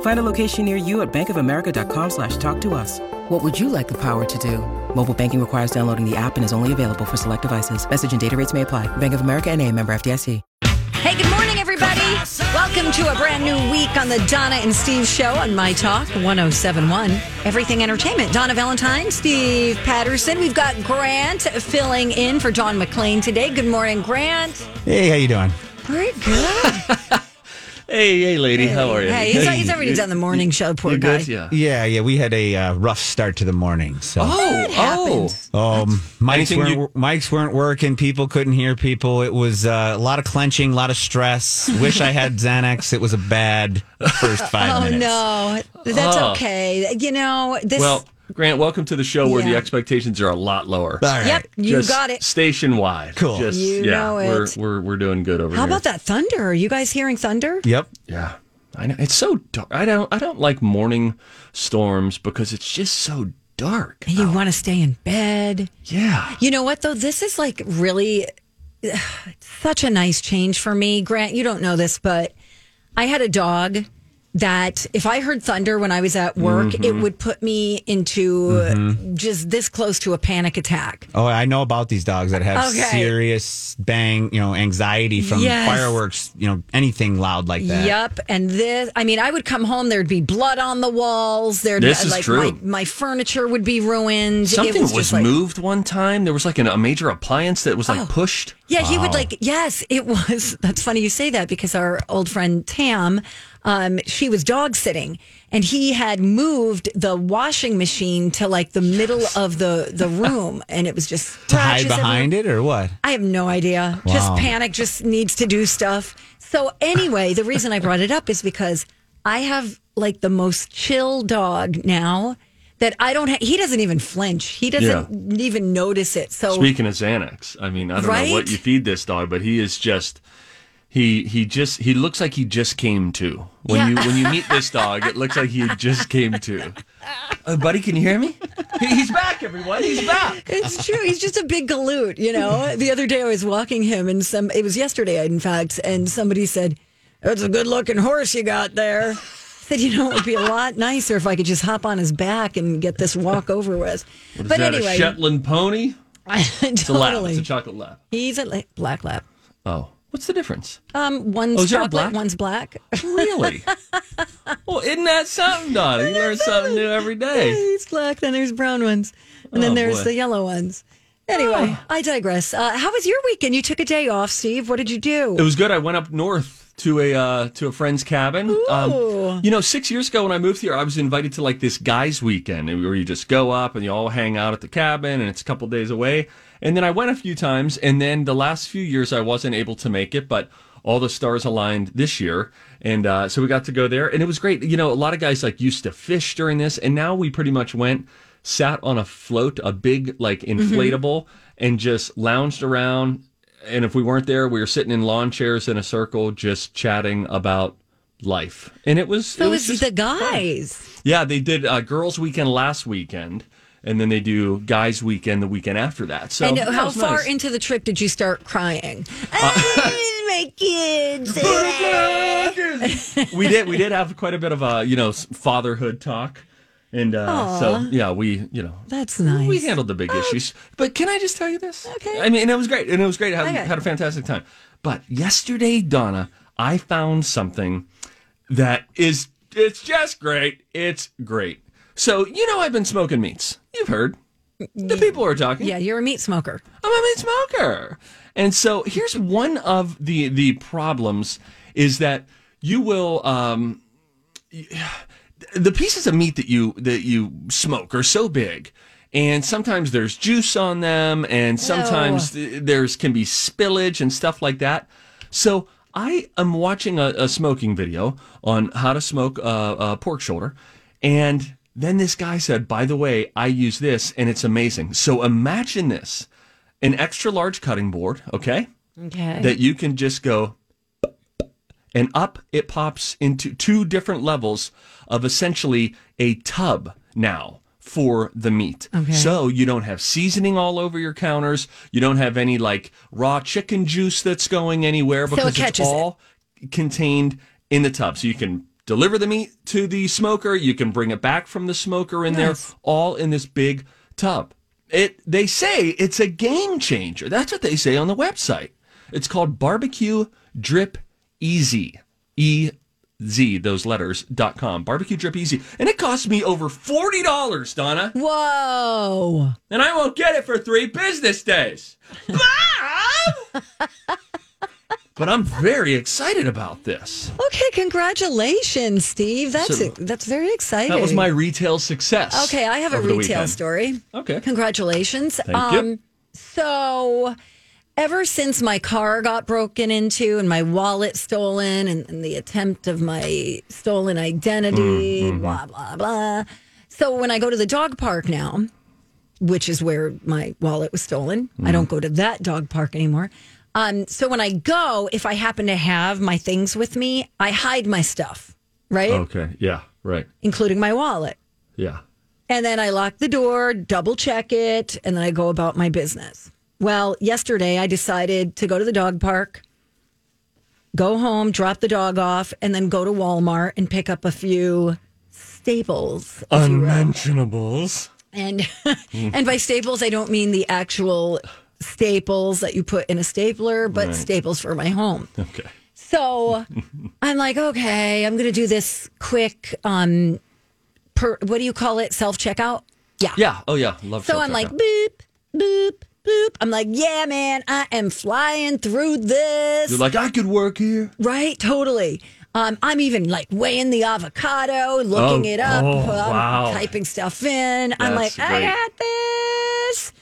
Find a location near you at bankofamerica.com slash talk to us. What would you like the power to do? Mobile banking requires downloading the app and is only available for select devices. Message and data rates may apply. Bank of America and a member FDIC. Hey, good morning, everybody. Welcome to a brand new week on the Donna and Steve show on My Talk 1071. Everything Entertainment. Donna Valentine, Steve Patterson. We've got Grant filling in for John McLean today. Good morning, Grant. Hey, how you doing? Very good. Hey, hey, lady, how are you? Hey, he's, he's already done the morning show, poor You guy. good? Yeah. Yeah, yeah. We had a uh, rough start to the morning. So, Oh, oh, happens. um, mics weren't you- mics weren't working. People couldn't hear people. It was uh, a lot of clenching, a lot of stress. Wish I had Xanax. It was a bad first five Oh, minutes. Oh no. That's Oh. okay. You know, this. Well, Grant, welcome to the show where the expectations are a lot lower. All right. yep, you Just got it. Station wide. Cool. Just, You yeah, know we're. We're, we're doing good over How here. How about that thunder? Are you guys hearing thunder? Yep. Yeah. I know. It's so dark. I don't, I don't like morning storms because it's just so dark. And you want to stay in bed. Yeah. You know what though? This is like really such a nice change for me. Grant, you don't know this, but I had a dog that if I heard thunder when I was at work, Mm-hmm. it would put me into just this close to a panic attack. Oh, I know about these dogs that have Okay. serious bang, you know, anxiety from Yes. fireworks, you know, anything loud like that. Yep. And this, I mean, I would come home, there'd be blood on the walls. There'd This is like true. My, my furniture would be ruined. Something it was, was, just like, Oh. moved one time. There was like an, a major appliance that was like pushed. Yeah, he would like, yes, it was. That's funny you say that because our old friend Tam, um, she was dog sitting and he had moved the washing machine to like the middle of the, the room and it was just To hide behind it or what? I have no idea. Just panic, just needs to do stuff. So, anyway, the reason I brought it up is because I have like the most chill dog now that I don't have. He doesn't even flinch, he doesn't even notice it. So, Speaking of Xanax, I mean, I don't know what you feed this dog, but he is just he he just he looks like he just came to. When Yeah. you when you meet this dog, it looks like he just came to. Uh, buddy, can you hear me? He's back, everyone. He's back. It's true. He's just a big galoot, you know. The other day I was walking him, and some it was yesterday, in fact, and somebody said, "That's a good looking horse you got there." I said, "You know, it would be a lot nicer if I could just hop on his back and get this walk over with." What is but that, anyway, a Shetland pony? It's a lab. totally, It's a chocolate lab. he's a la- black lab. Oh, what's the difference? Um, one's Oh, is there a chocolate, black? one's black. Really? well, isn't that something, Donna? You learn something new every day. He's black. Then there's brown ones, and then Oh, there's boy. the yellow ones. Anyway, I digress. Uh, how was your weekend? You took a day off, Steve. What did you do? It was good. I went up north to a uh, to a friend's cabin. Um, you know, six years ago when I moved here, I was invited to like this guys' weekend where you just go up and you all hang out at the cabin, and it's a couple days away. And then I went a few times, and then the last few years I wasn't able to make it, but all the stars aligned this year, and uh, so we got to go there, and it was great. You know, a lot of guys like used to fish during this, and now we pretty much went, sat on a float, a big like inflatable, and just lounged around and if we weren't there, we were sitting in lawn chairs in a circle, just chatting about life. And it was so it was was the fun. guys. Yeah, they did uh, girls' weekend last weekend, and then they do guys' weekend the weekend after that. So and how far nice. Uh, into the trip did you start crying? my kids. we did we did have quite a bit of a you know fatherhood talk, and uh, so yeah, we you know That's nice. we handled the big issues. But can I just tell you this? Okay. I mean, it was great, and it was great. I had, Okay. had a fantastic time. But yesterday, Donna, I found something that is it's just great. It's great. So you know, I've been smoking meats. You've heard. The people are talking. Yeah, you're a meat smoker. I'm a meat smoker. And so here's one of the the problems is that you will um, the pieces of meat that you that you smoke are so big and sometimes there's juice on them and sometimes th- there's can be spillage and stuff like that. So i am watching a, a smoking video on how to smoke a, a pork shoulder and then this guy said by the way i use this and it's amazing. So imagine this an extra large cutting board okay Okay. that you can just go and up it pops into two different levels of essentially a tub now for the meat. Okay. So you don't have seasoning all over your counters. You don't have any like raw chicken juice that's going anywhere it because it's catches it. all contained in the tub. So you can deliver the meat to the smoker, you can bring it back from the smoker in Nice. there all in this big tub. It they say it's a game changer. That's what they say on the website. It's called barbecue drip easy. E Z those letters dot com. Barbecue drip easy. And it cost me over forty dollars, Donna. Whoa. And I won't get it for three business days. Mom! but I'm very excited about this. Okay, congratulations, Steve. That's So- that's very exciting. That was my retail success. Okay, I have a retail story. Okay. Congratulations. Um, you. So, ever since my car got broken into and my wallet stolen and, and the attempt of my stolen identity, Mm-hmm. blah, blah, blah. So, when I go to the dog park now, which is where my wallet was stolen, I don't go to that dog park anymore. Um, so, when I go, if I happen to have my things with me, I hide my stuff, right? Okay. Yeah. Right. Including my wallet. Yeah. And then I lock the door, double check it, and then I go about my business. Well, yesterday I decided to go to the dog park, go home, drop the dog off, and then go to Walmart and pick up a few staples. if you will. Unmentionables. And and by staples I don't mean the actual staples that you put in a stapler, but staples for my home. Okay. So I'm like, okay, I'm going to do this quick, um, per, what do you call it? Self checkout? Yeah. Yeah. Oh yeah. Love. So I'm like, boop, boop, boop. I'm like, yeah, man, I am flying through this. You're like, I could work here. right? Totally. Um, I'm even like weighing the avocado, looking Oh, it up, oh, wow. typing stuff in. I'm like, That's I got this.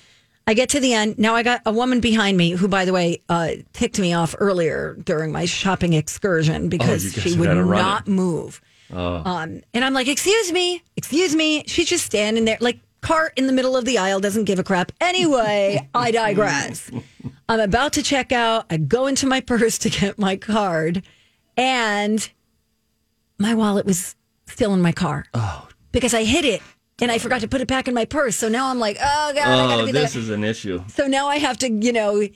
I get to the end. Now I got a woman behind me who, by the way, uh, ticked me off earlier during my shopping excursion because Oh, she would not it. move. Um, and I'm like, excuse me, excuse me. She's just standing there, like cart in the middle of the aisle, doesn't give a crap. Anyway, I digress. I'm about to check out. I go into my purse to get my card, and my wallet was still in my car. Oh. Because I hid it and I forgot to put it back in my purse. So now I'm like, oh, God, I gotta Oh, be this there. is an issue. So now I have to, you know,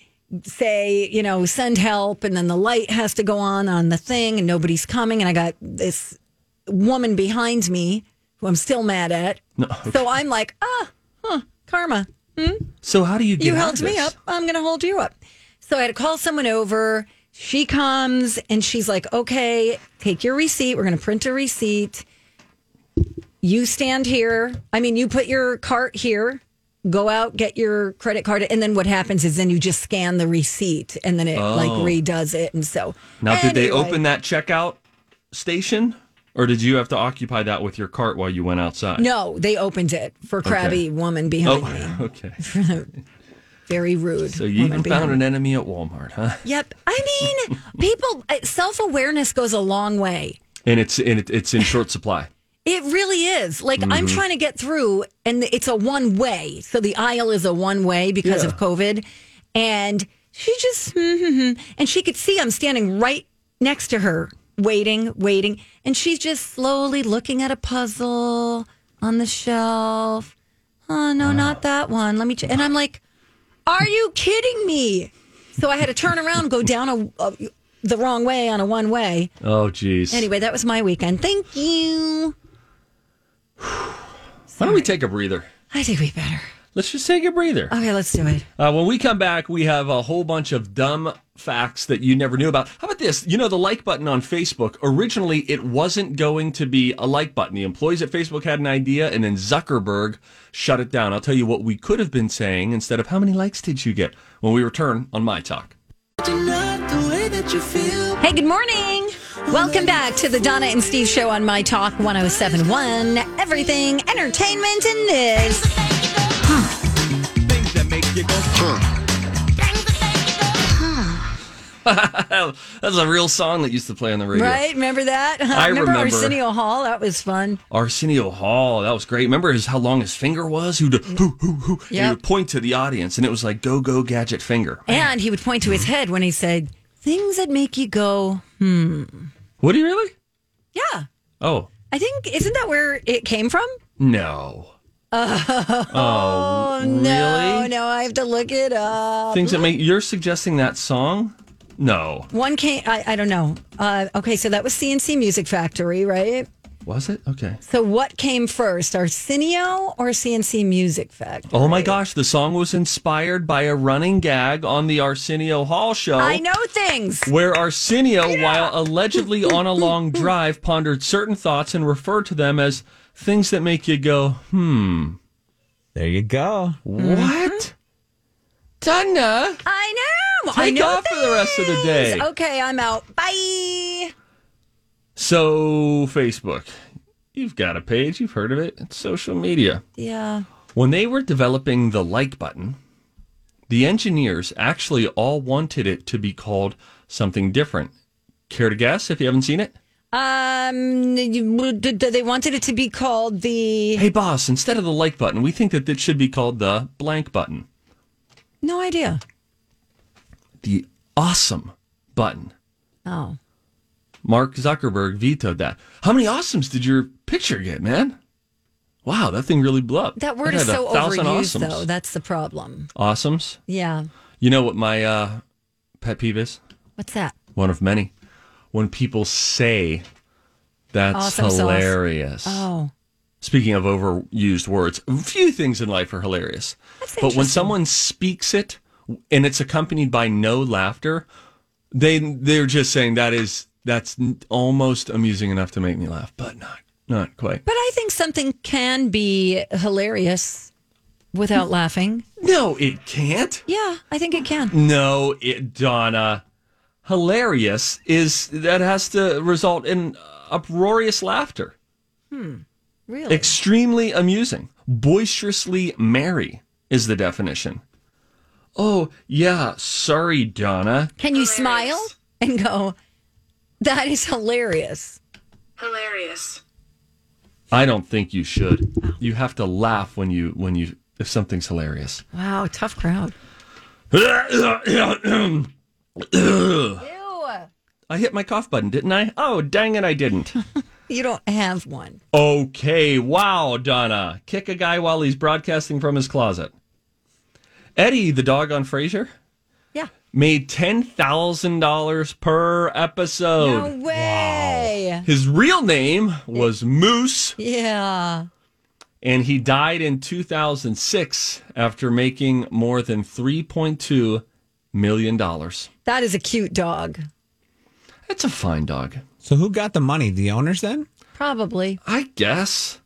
say, you know, send help, and then the light has to go on on the thing, and nobody's coming, and I got this woman behind me who I'm still mad at. So I'm like, ah, huh, karma. So how do you get You held me up. I'm going to hold you up. So I had to call someone over. She comes and she's like, okay, take your receipt. We're going to print a receipt. You stand here. I mean, you put your cart here, go out, get your credit card. And then what happens is then you just scan the receipt and then it like redoes it. And so Now, did they open that checkout station, or did you have to occupy that with your cart while you went outside? No, they opened it for crabby woman behind me. Oh, okay. Very rude. So you woman even behind found an enemy at Walmart, huh? Yep. I mean, people self awareness goes a long way. And it's and it, it's in short supply. It really is. Like I'm Mm-hmm. trying to get through, and it's a one way. So the aisle is a one way because of COVID, and she just and she could see I'm standing right next to her, waiting, waiting, and she's just slowly looking at a puzzle on the shelf. Oh no, not that one. Let me. Ch-. And I'm like, are you kidding me? So I had to turn around, go down a, a the wrong way on a one way. Oh, geez. Anyway, that was my weekend. Thank you. Why don't we take a breather? I think we better. Let's just take a breather. Okay, let's do it. Uh, when we come back, we have a whole bunch of dumb facts that you never knew about. How about this? You know, the like button on Facebook, originally it wasn't going to be a like button. The employees at Facebook had an idea and then Zuckerberg shut it down. I'll tell you what we could have been saying instead of how many likes did you get when we return on My Talk. Hey, good morning. Welcome back to the Donna and Steve show on My Talk 1071. Everything entertainment and news. That's a real song that used to play on the radio. Right? Remember that? I remember. Arsenio Hall. That was fun. Arsenio Hall, that was great. Remember his how long his finger was? Who who who who? And He would point to the audience, and it was like go go gadget finger. And he would point to his head when he said, things that make you go, hmm. Would he really? yeah. Oh I think, isn't that where it came from? no. Oh, really? No, no, I have to look it up. Things that make you're suggesting that song? No, One came, I, I don't know. Uh, okay, so that was C+C Music Factory, right? was it? Okay. So what came first, Arsenio or C+C Music Factory? Oh my gosh, the song was inspired by a running gag on the Arsenio Hall show. I know things. Where Arsenio, while allegedly on a long drive, pondered certain thoughts and referred to them as things that make you go, hmm, There you go. what? Donna, I know. I take know off for the rest of the day. Okay, I'm out. Bye. So, Facebook, you've got a page, you've heard of it. It's social media. Yeah. When they were developing the like button, the engineers actually all wanted it to be called something different. Care to guess if you haven't seen it? Um, you- d- d- they wanted it to be called the. Hey, boss, instead of the like button, we think that it should be called the blank button. No idea. The awesome button. Oh, Mark Zuckerberg vetoed that. How many awesomes did your picture get, man? Wow, that thing really blew up. that word is so overused, awesomes. though. That's the problem. Awesomes? Yeah. You know what my uh, pet peeve is? What's that? One of many. When people say that's Awesome sauce. hilarious. Oh, Speaking of overused words, few things in life are hilarious. That's but when someone speaks it and it's accompanied by no laughter, they they're just saying that is that's almost amusing enough to make me laugh, but not not quite. but I think something can be hilarious without laughing. No, it can't. Yeah, I think it can. No, it Donna. Hilarious is that has to result in uproarious laughter. Hmm. Really? Extremely amusing. Boisterously merry is the definition. Oh, yeah. Sorry, Donna. Can you smile and go, that is hilarious? Hilarious. I don't think you should. Oh. You have to laugh when you when you if something's hilarious. Wow, tough crowd. I hit my cough button, didn't I? Oh, dang it, I didn't. You don't have one. Okay, wow, Donna. Kick a guy while he's broadcasting from his closet. Eddie, the dog on Frasier, Yeah. made $10,000 per episode. No way. His real name was Moose, Yeah. and he died in 2006 after making more than $3.2 million. That is a cute dog. That's a fine dog. So who got the money? The owners then? Probably. I guess.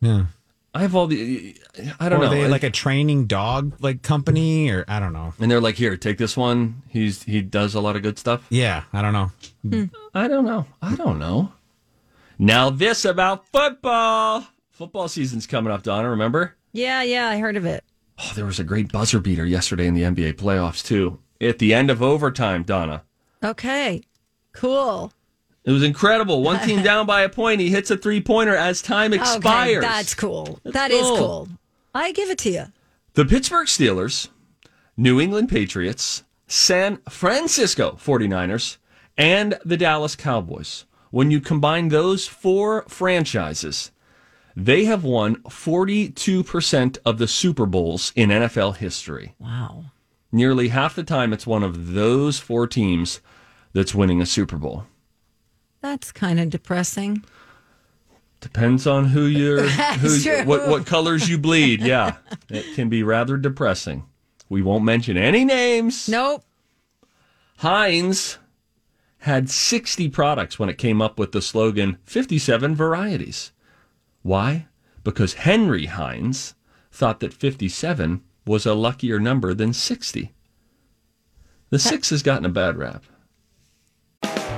Yeah. I have all the. I don't Or know. are they like a training dog like company or I don't know. and they're like, "Here, take this one. He's he does a lot of good stuff." Yeah, I don't know. Hmm. I don't know. I don't know. Now this about football. Football season's coming up, Donna. Remember? Yeah, yeah, I heard of it. Oh, there was a great buzzer beater yesterday in the NBA playoffs too. At the end of overtime, Donna. Okay. Cool. It was incredible. One team down by a point. He hits a three pointer as time expires. Okay, that's cool. That's That is cool. cool. I give it to you. The Pittsburgh Steelers, New England Patriots, San Francisco 49ers, and the Dallas Cowboys. When you combine those four franchises, they have won 42% of the Super Bowls in NFL history. Wow. Nearly half the time, it's one of those four teams that's winning a Super Bowl. That's kind of depressing. Depends on who you're, who, true. what what colors you bleed. Yeah, it can be rather depressing. We won't mention any names. Nope. Heinz had 60 products when it came up with the slogan 57 varieties. Why? Because Henry Heinz thought that 57 was a luckier number than 60. The six has gotten a bad rap.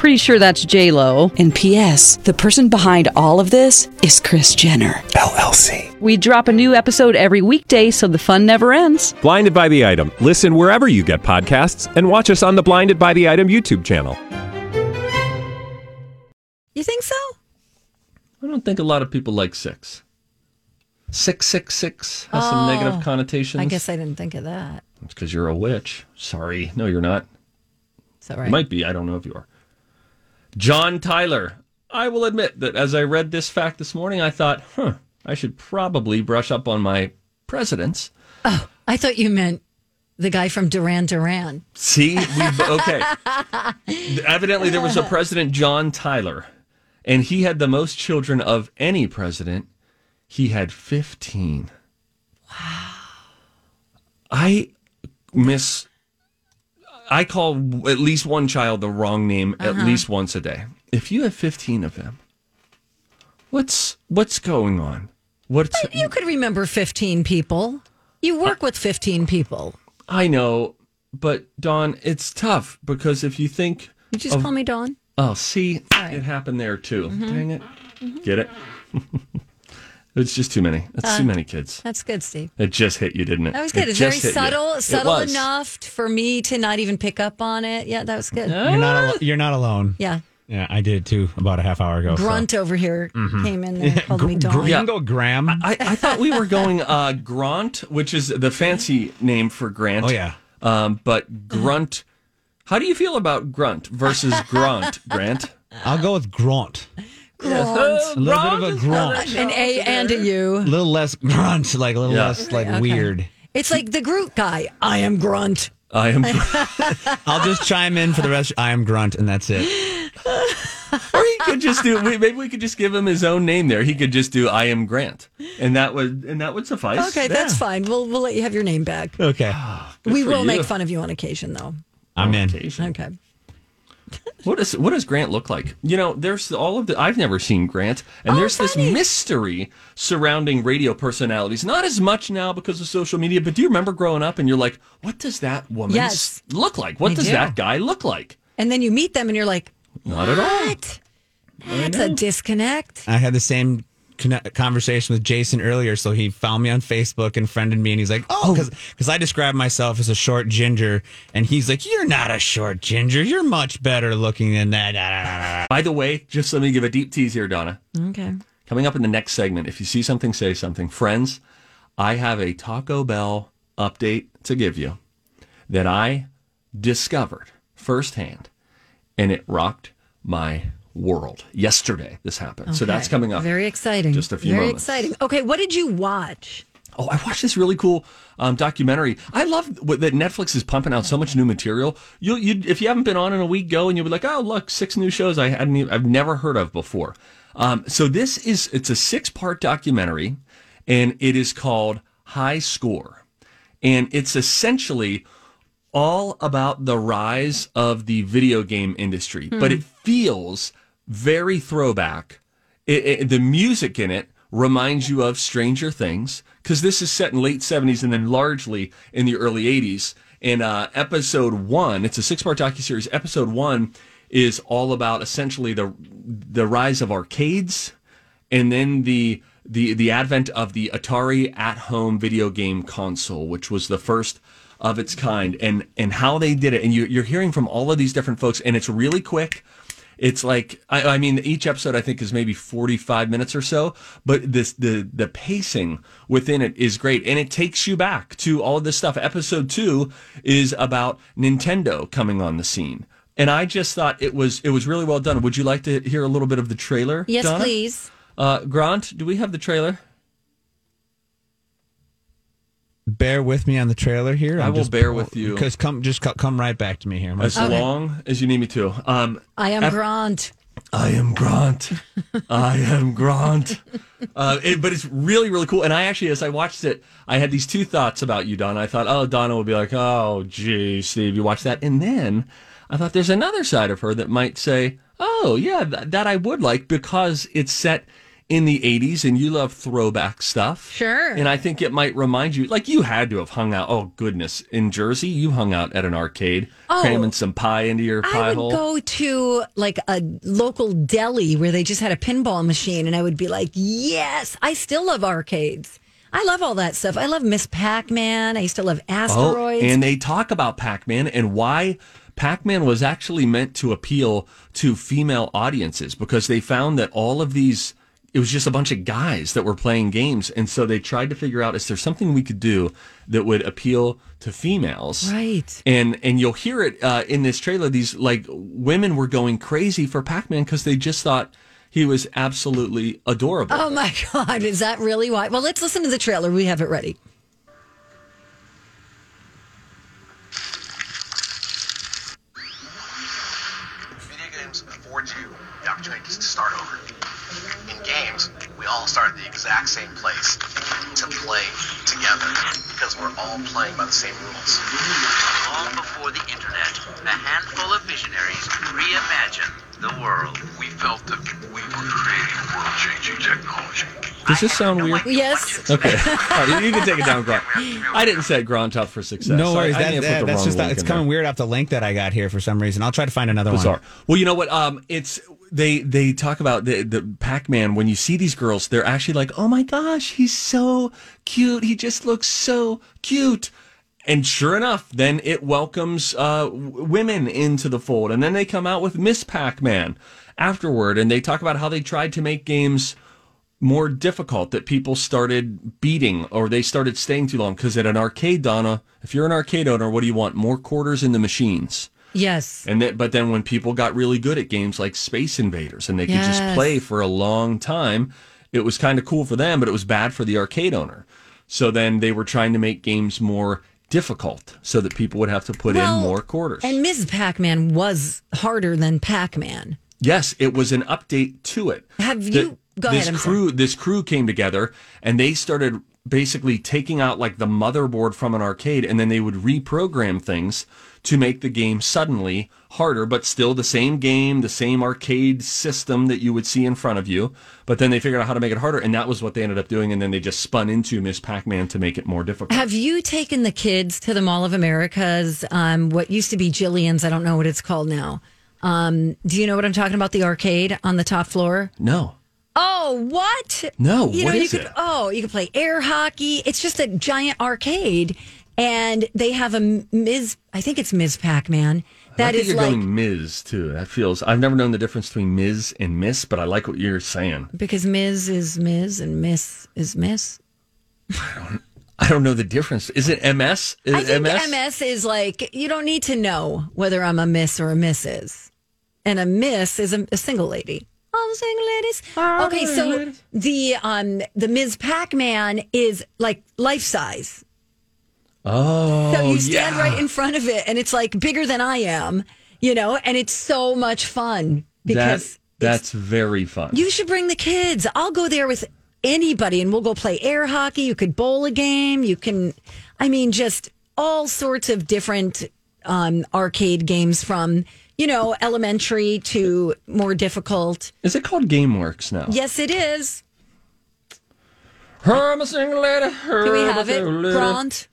Pretty sure that's J Lo. And P.S. The person behind all of this is Kris Jenner LLC. We drop a new episode every weekday, so the fun never ends. Blinded by the item. Listen wherever you get podcasts, and watch us on the Blinded by the Item YouTube channel. You think so? I don't think a lot of people like six. Six six six has some oh, negative connotations. I guess I didn't think of that. it's because you're a witch. Sorry, no, you're not. Is that You right? might be. I don't know if you are. John Tyler. I will admit that as I read this fact this morning, I thought, huh, I should probably brush up on my presidents. Oh, I thought you meant the guy from Duran Duran. See, we okay. Evidently, there was a president, John Tyler, and he had the most children of any president. He had fifteen. Wow. I miss. I call at least one child the wrong name at least once a day. If you have fifteen of them, what's what's going on? What's You could remember 15 people. You work with 15 people. I know, but Dawn, it's tough because if you think You just of- call me Dawn. Oh, see, Sorry. it happened there too. Mm-hmm. Dang it. Get it? it's just too many. That's too many kids. That's good, Steve. It just hit you, didn't it? Uh, That was good. It It's very just hit you. subtle, It subtle enough for me to not even pick up on it. Yeah, that was good. You're not. Al- you're not alone. Yeah. Yeah, I did too about a half hour ago. so. Grunt over here came in there, called me Gr- Dawn. You can go Graham. I, I thought we were going uh, Grant, which is the fancy name for Grant. Oh, yeah. Um, but Grunt. How do you feel about Grunt versus Grunt, Grant? I'll go with Grunt. Grunt. A little bit of a grunt. An A and a U. A little less grunt, like a little Yeah. less like Okay. weird. It's like the Groot guy. I am Grunt. I am. I'll just chime in for the rest. I am Grunt, and that's it. or he could just do. we- Maybe we could just give him his own name there. He could just do I am Grant, and that would and that would suffice. Okay, that's fine. We'll we'll let you have your name back. Okay, we for will you. make fun of you on occasion, though. I'm in. Occasion. Okay. What does what does Grant look like? You know, there's all of the I've never seen Grant, and oh, there's this mystery surrounding radio personalities. Not as much now because of social media, but do you remember growing up and you're like, what does that woman Yes. look like? What I does do. that guy look like? And then you meet them, and you're like, Not at all. "What? That's a disconnect." I had the same conne- conversation with Jason earlier, so he found me on Facebook and friended me, and he's like, "Oh, oh. because I describe myself as a short ginger, and he's like, you're not a short ginger, you're much better looking than that." By the way, just let me give a deep tease here, Donna. Okay. Coming up in the next segment, if you see something, say something. Friends, I have a Taco Bell update to give you that I discovered firsthand, and it rocked my world. Yesterday, this happened. So that's coming up. Very exciting. Just a few Very moments. exciting. Okay, what did you watch? Oh, I watched this really cool um, documentary. I love what, that Netflix is pumping out so much new material. You, you, if you haven't been on in a week, go and you'll be like, oh, look, six new shows I hadn't, even, I've never heard of before. Um, so this is it's a six part documentary, and it is called High Score, and it's essentially all about the rise of the video game industry, but it feels very throwback. It, it- the music in it reminds you of Stranger Things because this is set in late 70s and then largely in the early 80s. And uh, episode one, it's a six-part docuseries. Episode one is all about essentially the the rise of arcades and then the the the advent of the Atari at home video game console, which was the first of its kind, and and how they did it. And you, you're hearing from all of these different folks, and it's really quick. It's like I, I mean, each episode I think is maybe 45 minutes or so, but this the the pacing within it is great, and it takes you back to all of this stuff. Episode two is about Nintendo coming on the scene. And I just thought it was it was really well done. Would you like to hear a little bit of the trailer? Yes, Donna? please. Uh, Grant, do we have the trailer? Bear with me on the trailer here. I will just, bear with you. because come just come right back to me here. As long as you need me to. Um, I am Ep- Grant. I am Grant. I am Grant. Uh, it, but it's really, really cool. And I actually, as I watched it, I had these two thoughts about you, Donna. I thought, oh, Donna would be like, oh, gee, Steve, you watch that. And then I thought there's another side of her that might say, oh, yeah, th- that I would like because it's set in the 80s and you love throwback stuff. Sure. And I think it might remind you, like you had to have hung out. Oh, goodness. In Jersey, you hung out at an arcade, Oh. cramming some pie into your pie I would hole. go to like a local deli where they just had a pinball machine, and I would be like, "Yes, I still love arcades. I love all that stuff. I love Miss Pac Man. I used to love oh, asteroids. Oh, and they talk about Pac Man and why Pac Man was actually meant to appeal to female audiences because they found that all of these. It was just a bunch of guys that were playing games. And so they tried to figure out is there something we could do that would appeal to females? right. And and you'll hear it uh, in this trailer. These like women were going crazy for Pac Man because they just thought he was absolutely adorable. Oh my God, is that really why? Well, let's listen to the trailer. We have it ready. Same rules. Long before the internet, a handful of visionaries reimagined the world. We felt that we were creating world-changing technology. Does this sound weird? Yes. Okay. All right, you can take it down, Grant. I didn't set Grant up for success. No worries. I, I That, put that- the that's wrong just link it's in coming there. weird off the link that I got here for some reason. I'll try to find another Bizarre. one. Well, you know what? Um, it's they they talk about the the Pac-Man. When you see these girls, they're actually like, "Oh my gosh, he's so cute. He just looks so cute." And sure enough, then it welcomes uh, women into the fold, and then they come out with Miss Pac-Man afterward, and they talk about how they tried to make games more difficult that people started beating or they started staying too long. Because at an arcade donna if you're an arcade owner what do you want? More quarters in the machines. Yes. and then, but then when people got really good at games like Space Invaders and they could just play for a long time, it was kind of cool for them, but it was bad for the arcade owner. So then they were trying to make games more difficult so that people would have to put Well, in more quarters. And Ms. Pac Man was harder than Pac Man. Yes, it was an update to it. Have The- you- go ahead, This I'm crew, this crew came together and they started basically taking out like the motherboard from an arcade, and then they would reprogram things to make the game suddenly harder, but still the same game, the same arcade system that you would see in front of you. But then they figured out how to make it harder, and that was what they ended up doing. And then they just spun into Miss Pac-Man to make it more difficult. Have you taken the kids to the Mall of America's, um, what used to be Jillian's? I don't know what it's called now. Um, do you know what I'm talking about? The arcade on the top floor? No. Oh, what? No, You what know, you could, it? Oh, you could play air hockey. It's just a giant arcade. And they have a Ms. I think it's Ms. Pac Man. I That think is you're like, going Ms. too. That feels. I've never known the difference between Ms. and Miss, but I like what you're saying. because Ms. is Ms. and Miss is Miss. I don't know the difference. Is it MS? Is I think MS? MS is like, you don't need to know whether I'm a Miss or a Mrs. And a Miss is a, a single lady. All the single ladies. Okay, so the um the Ms. Pac Man is like life size. Oh, So you stand yeah. right in front of it, and it's like bigger than I am, you know, and it's so much fun because that, that's very fun. you should bring the kids. I'll go there with anybody, and we'll go play air hockey. You could bowl a game. You can, I mean, just all sorts of different um, arcade games from you know elementary to more difficult. Is it called GameWorks now? Yes, it is. I'm a single lady. Can we have it, Grant?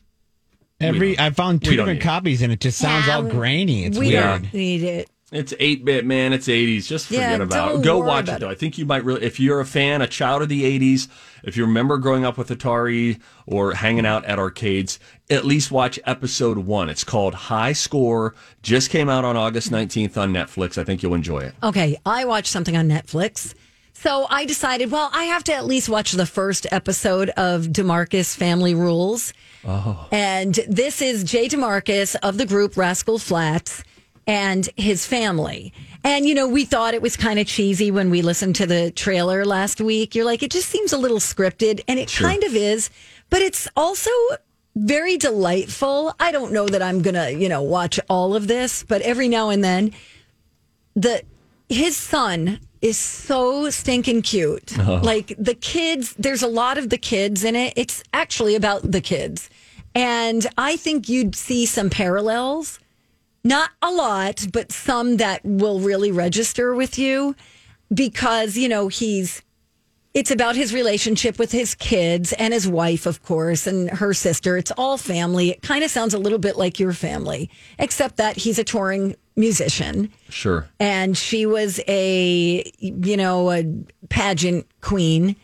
Every I found two different copies and it just sounds all grainy. It's we weird. don't need it. It's 8 bit, man. It's 80s. Just forget Yeah, about don't it. Go worry watch about it, though. it. I think you might really, if you're a fan, a child of the 80s, if you remember growing up with Atari or hanging out at arcades, at least watch episode one. It's called High Score. Just came out on August 19th on Netflix. I think you'll enjoy it. Okay, I watched something on Netflix. So I decided, well, I have to at least watch the first episode of DeMarcus Family Rules. Oh. And this is Jay DeMarcus of the group Rascal Flatts and his family. And, you know, we thought it was kind of cheesy when we listened to the trailer last week. You're like, it just seems a little scripted, and it Sure. kind of is, but it's also very delightful. I don't know that I'm going to, you know, watch all of this, but every now and then, the his son is so stinking cute. Oh. Like the kids, there's a lot of the kids in it. It's actually about the kids. And I think you'd see some parallels. Not a lot, but some that will really register with you because, you know, he's it's about his relationship with his kids and his wife, of course, and her sister. It's all family. It kind of sounds a little bit like your family, except that he's a touring musician Sure. and she was a you know a pageant queen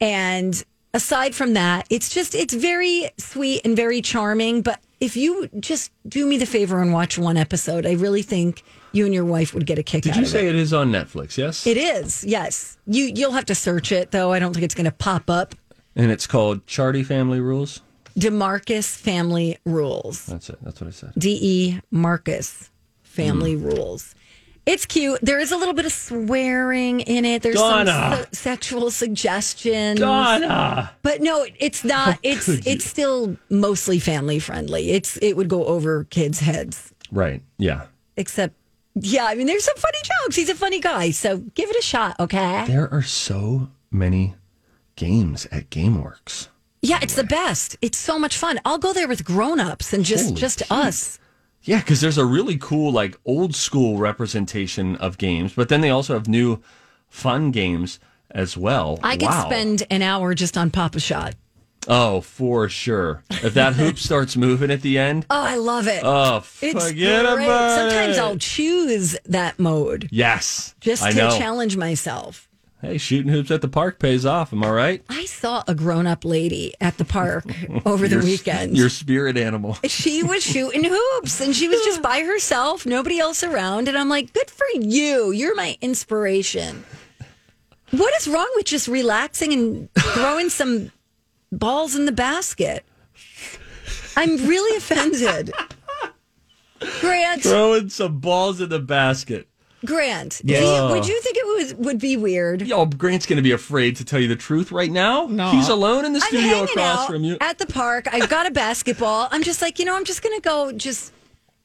and aside from that it's just it's very sweet and very charming but if you just do me the favor and watch one episode i really think you and your wife would get a kick out. Did you say it it is on Netflix? Yes. it is yes you you'll have to search it though i don't think it's going to pop up And it's called Charty Family Rules? demarcus family rules That's it. That's what I said. de marcus family mm. rules. It's cute. There is a little bit of swearing in it. There's Donna. some se- sexual suggestions. Donna. but no it's not. How it's you? it's still mostly family friendly. It's it would go over kids heads. Right. Yeah. except yeah i mean there's some funny jokes. He's a funny guy. So give it a shot okay? There are so many games at GameWorks. yeah it's the best. It's so much fun. I'll go there with grown-ups and just Holy just us Yeah, because there's a really cool, like old school representation of games, but then they also have new fun games as well. i could Wow. spend an hour just on Pop-A-Shot Oh, for sure. If that hoop starts moving at the end, Oh, I love it. Oh, it's forget great. about Sometimes it. I'll choose that mode yes, just I to know. challenge myself. Hey, shooting hoops at the park pays off. Am I right? I saw a grown-up lady at the park over the Your- weekend. Your spirit animal. she was shooting hoops and she was just by herself, nobody else around. And I'm like, good for you. You're my inspiration. What is wrong with just relaxing and throwing some balls in the basket? I'm really offended. Grant, Throwing some balls in the basket. Grant, Yeah. you- would you think it was would be weird? Yo, Grant's going to be afraid to tell you the truth right now. No. He's alone in the I'm studio hanging across out from you. at the park. I've got a basketball. I'm just like, you know, I'm just gonna go just.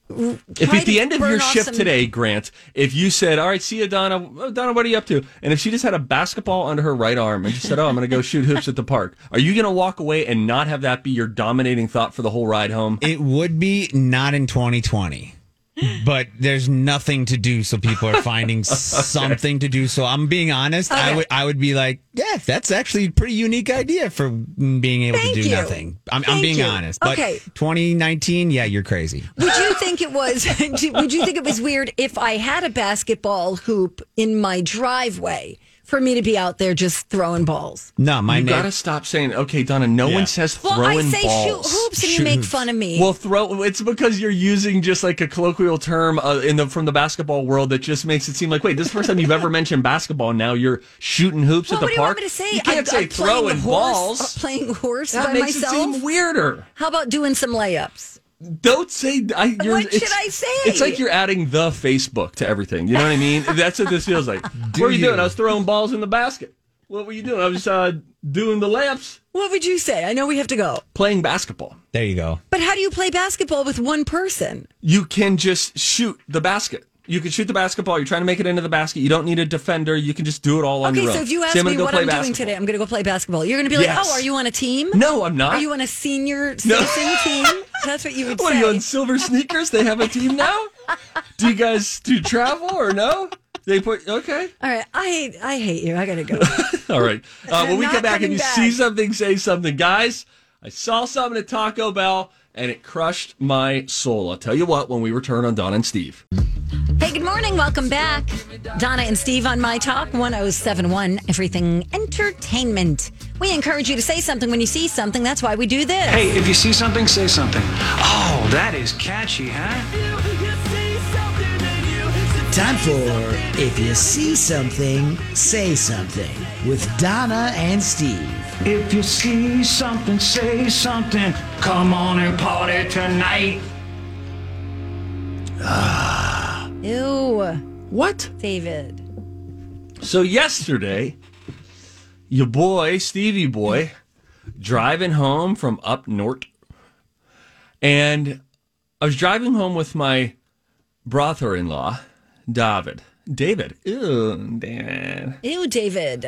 If at the end of your shift some- today, Grant, if you said, "All right, see you, Donna. Oh, Donna, what are you up to?" and if she just had a basketball under her right arm and just said, "Oh, I'm going to go shoot hoops at the park," are you going to walk away and not have that be your dominating thought for the whole ride home? It would be not in 2020. But there's nothing to do, so people are finding something to do. So I'm being honest. I would I would be like, yeah, that's actually a pretty unique idea for being able Thank to do you. nothing. I'm, I'm being you. honest. But Okay. 2019, yeah, you're crazy. Would you think it was? would you think it was weird if I had a basketball hoop in my driveway for me to be out there just throwing balls? No, my name you neighbor- got to stop saying, "Okay, Donna." No Yeah. one says throwing balls. Well, throwing I say balls. shoot hoops and you make fun of me. Well, throw. It's because you're using just like a colloquial term uh, in the from the basketball world that just makes it seem like, wait, this is the first time you've ever mentioned basketball. Now you're shooting hoops Well, at the what do you park. want me to say? You can't I'm- say I'm playing throwing horse- balls. uh, playing horse That by makes myself. it seem weirder. How about doing some layups? Don't say. I, you're, What should I say? It's like you're adding the Facebook to everything. You know what I mean? That's what this feels like. what were you, you? doing? I was throwing balls in the basket. What were you doing? I was uh, doing the layups, What would you say? I know we have to go. playing basketball. There you go. But how do you play basketball with one person? You can just shoot the basket. You can shoot the basketball. You're trying to make it into the basket. You don't need a defender. You can just do it all on Okay, your own. Okay, so if you ask me what I'm doing today, I'm going to go play basketball. You're going to be like, Yes. "Oh, are you on a team?" No, I'm not. Are you on a senior No. citizen team? That's what you would What say. What are you on silver sneakers? They have a team now. Do you guys do travel or no? They put okay. All right, I hate I hate you. I got to go. All right. Uh, when we come back, coming you back. see something, say something, guys. I saw something at Taco Bell and it crushed my soul. I'll tell you what when we return on Don and Steve. Hey good morning. Welcome back. Donna and Steve on My Talk 1071, Everything Entertainment. We encourage you to say something when you see something. That's why we do this. Hey, if you see something, say something. Oh, that is catchy, huh? Time for If You See Something, Say Something with Donna and Steve. If you see something, say something. Come on and party tonight. Ah. Ew. What? David. So yesterday, your boy Stevie boy driving home from up north, and I was driving home with my brother-in-law, David. David. Ew, Dad. Ew, David.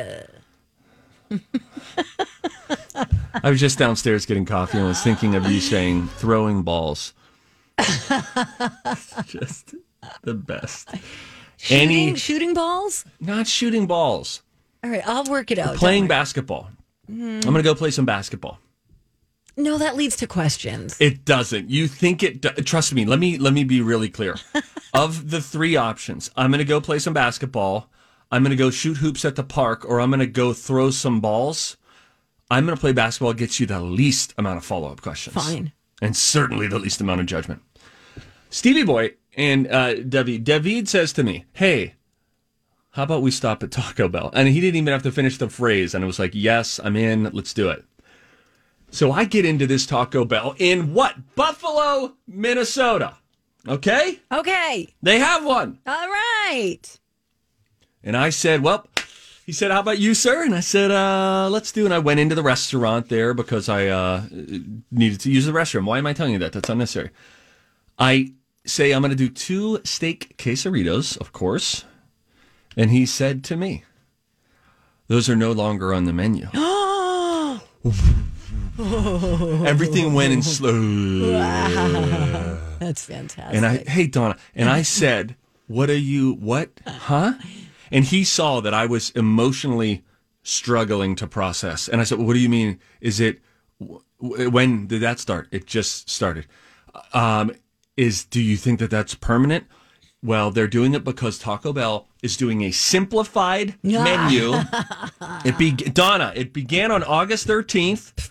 I was just downstairs getting coffee and was thinking of you saying throwing balls. just the best. Shooting, shooting balls? Not shooting balls. All right, I'll work it out. playing basketball. Mm. I'm going to go play some basketball. No, that leads to questions. It doesn't. You think it? Do- Trust me. Let me let me be really clear. of the three options, I'm going to go play some basketball. I'm going to go shoot hoops at the park, or I'm going to go throw some balls. I'm going to play basketball. Gets you the least amount of follow up questions. Fine. and certainly the least amount of judgment. Stevie Boy and uh, David. David says to me, "Hey, how about we stop at Taco Bell?" And he didn't even have to finish the phrase, and it was like, "Yes, I'm in. Let's do it." So I get into this Taco Bell in what? Buffalo, Minnesota. Okay? Okay. They have one. All right. And I said, Well, he said, How about you, sir? And I said, uh, let's do. And I went into the restaurant there because I uh, needed to use the restroom. Why am I telling you that? That's unnecessary. I say, I'm going to do two steak quesaritos, of course. And he said to me, Those are no longer on the menu. Everything went in slow. That's fantastic. And I, hey, Donna, and I said, what are you, what, huh? And he saw that I was emotionally struggling to process. And I said, what do you mean? Is it, when did that start? It just started. Um, is, do you think that that's permanent? Well, they're doing it because Taco Bell is doing a simplified menu. It be Donna. It began on August 13th.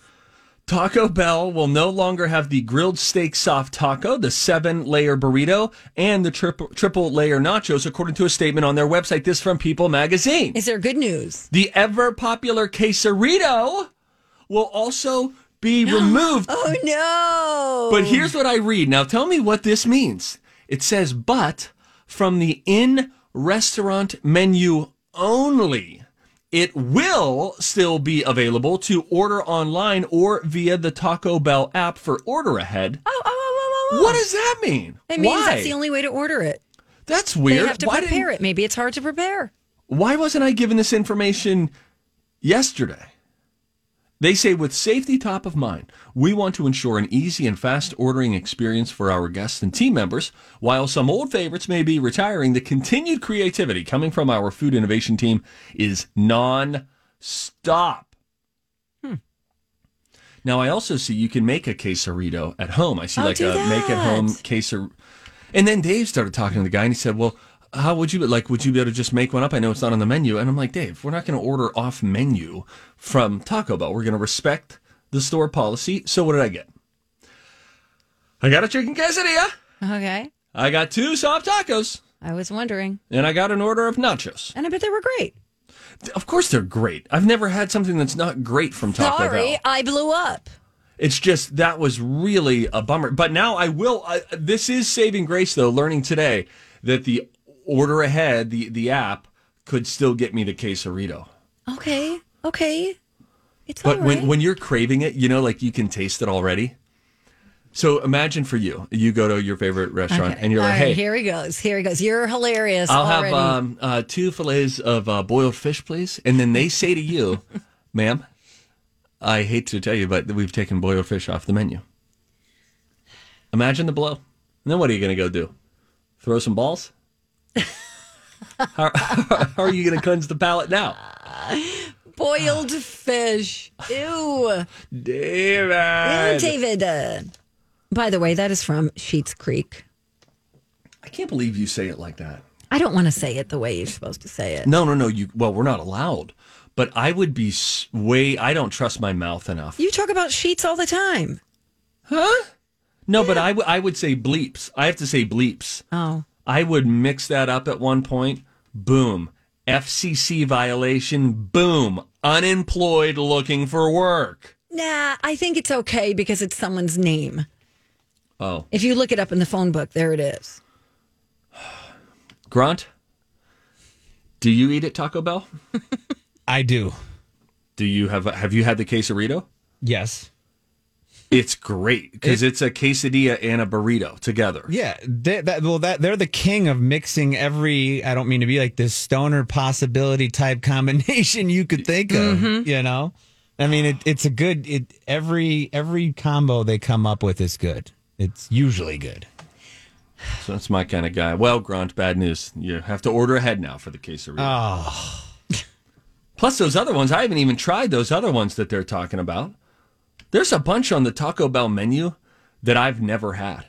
Taco Bell will no longer have the grilled steak soft taco, the seven layer burrito, and the triple, triple layer nachos, according to a statement on their website. This from People magazine. Is there good news? The ever popular quesarito will also be removed. Oh, no. But here's what I read. Now tell me what this means. It says, but from the in restaurant menu only. It will still be available to order online or via the Taco Bell app for order ahead. Oh, oh, oh, oh, oh. oh. What does that mean? It means Why? that's the only way to order it. That's weird. They have to Why prepare didn't- it. Maybe it's hard to prepare. Why wasn't I given this information yesterday? They say with safety top of mind, we want to ensure an easy and fast ordering experience for our guests and team members. While some old favorites may be retiring, the continued creativity coming from our food innovation team is non-stop. Hmm. Now, I also see you can make a quesarito at home. I see Oh, like a make at home that. quesar. And then Dave started talking to the guy, and he said, "Well, how would you like? Would you be able to just make one up? I know it's not on the menu." And I'm like, "Dave, we're not going to order off menu from Taco Bell. We're going to respect the store policy." So what did I get? I got a chicken quesadilla. Okay. I got two soft tacos, I was wondering. and I got an order of nachos. And I bet they were great. Of course, they're great. I've never had something that's not great from Taco Sorry, Bell. I blew up. It's just that was really a bummer. But now I will. I, this is saving grace, though. Learning today that the order ahead, the the app, could still get me the quesarito. Okay. Okay. It's But right. when when you're craving it, you know, like you can taste it already. So imagine for you, you go to your favorite restaurant Okay. and you're All like, right, "Hey, here he goes. Here he goes. You're hilarious. I'll already. have um, uh, two fillets of uh, boiled fish, please." And then they say to you, "Ma'am, I hate to tell you, but we've taken boiled fish off the menu." Imagine the blow. And then what are you going to go do? Throw some balls? How, how are you going to cleanse the palate now? boiled fish. Ew. David. Ew, David. Uh, by the way, that is from Sheets Creek. I can't believe you say it like that. I don't want to say it the way you're supposed to say it. No, no, no. You well, we're not allowed. But I would be way. I don't trust my mouth enough. You talk about sheets all the time. Huh? No, but I, w- I would say bleeps. I have to say bleeps. Oh. I would mix that up at one point. Boom. FCC violation. Boom. Unemployed looking for work. Nah, I think it's okay because it's someone's name. Oh. If you look it up in the phone book, there it is. Grunt, do you eat at Taco Bell? I do. Do you have have you had the quesarito? Yes. It's great because it's a quesadilla and a burrito together. Yeah, they, that, well, that they're the king of mixing every. I don't mean to be like this stoner possibility type combination you could think of. Mhm. You know, I mean, it, it's a good. It every every combo they come up with is good. It's usually good. So that's my kind of guy. Well, Grunt, bad news. You have to order ahead now for the quesarito. Oh. Plus those other ones, I haven't even tried those other ones that they're talking about. There's a bunch on the Taco Bell menu that I've never had.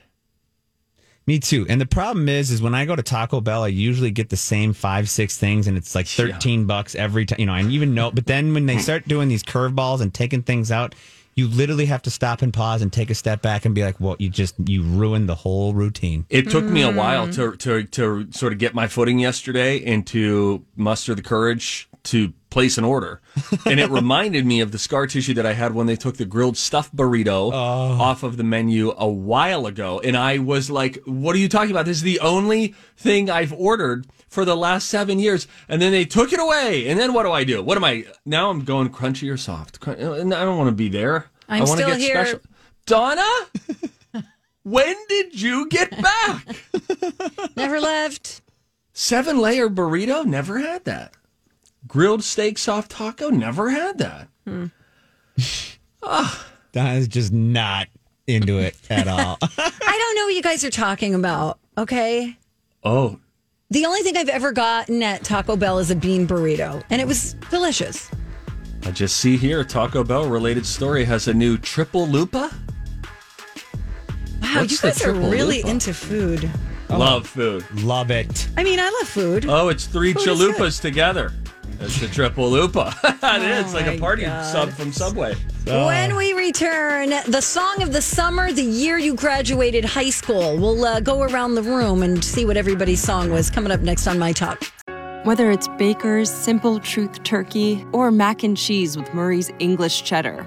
Me too. And the problem is, is when I go to Taco Bell, I usually get the same five, six things, and it's like thirteen bucks every time. You know, I even know. But then when they start doing these curveballs and taking things out, you literally have to stop and pause and take a step back and be like, "Well, you just you ruined the whole routine." It took me a mm. while to, to to sort of get my footing yesterday and to muster the courage to place an order. and it reminded me of the scar tissue that I had when they took the grilled stuffed burrito oh. off of the menu a while ago. And I was like, what are you talking about? This is the only thing I've ordered for the last seven years. And then they took it away. And then what do I do? What am I? Now I'm going crunchy or soft. And uh, I don't want to be there. I'm I want still to get here. special. Donna? when did you get back? Never left. Seven layer burrito? Never had that. Grilled steak soft taco? Never had that. Hmm. Ah. Donna's just not into it at all. I don't know what you guys are talking about. Okay. Oh, The only thing I've ever gotten at Taco Bell is a bean burrito, and it was delicious. I just see here Taco Bell related story has a new triple lupa. Wow, What's you guys are really lupa? into food. Love food. Love it. I mean, I love food. Oh, it's three Food chalupas together. It's the triple lupa. it is It's like Oh a party God. sub from Subway. When we return, the song of the summer, the year you graduated high school. We'll uh, go around the room and see what everybody's song was coming up next on My Talk. Whether it's Baker's Simple Truth Turkey or mac and cheese with Murray's English Cheddar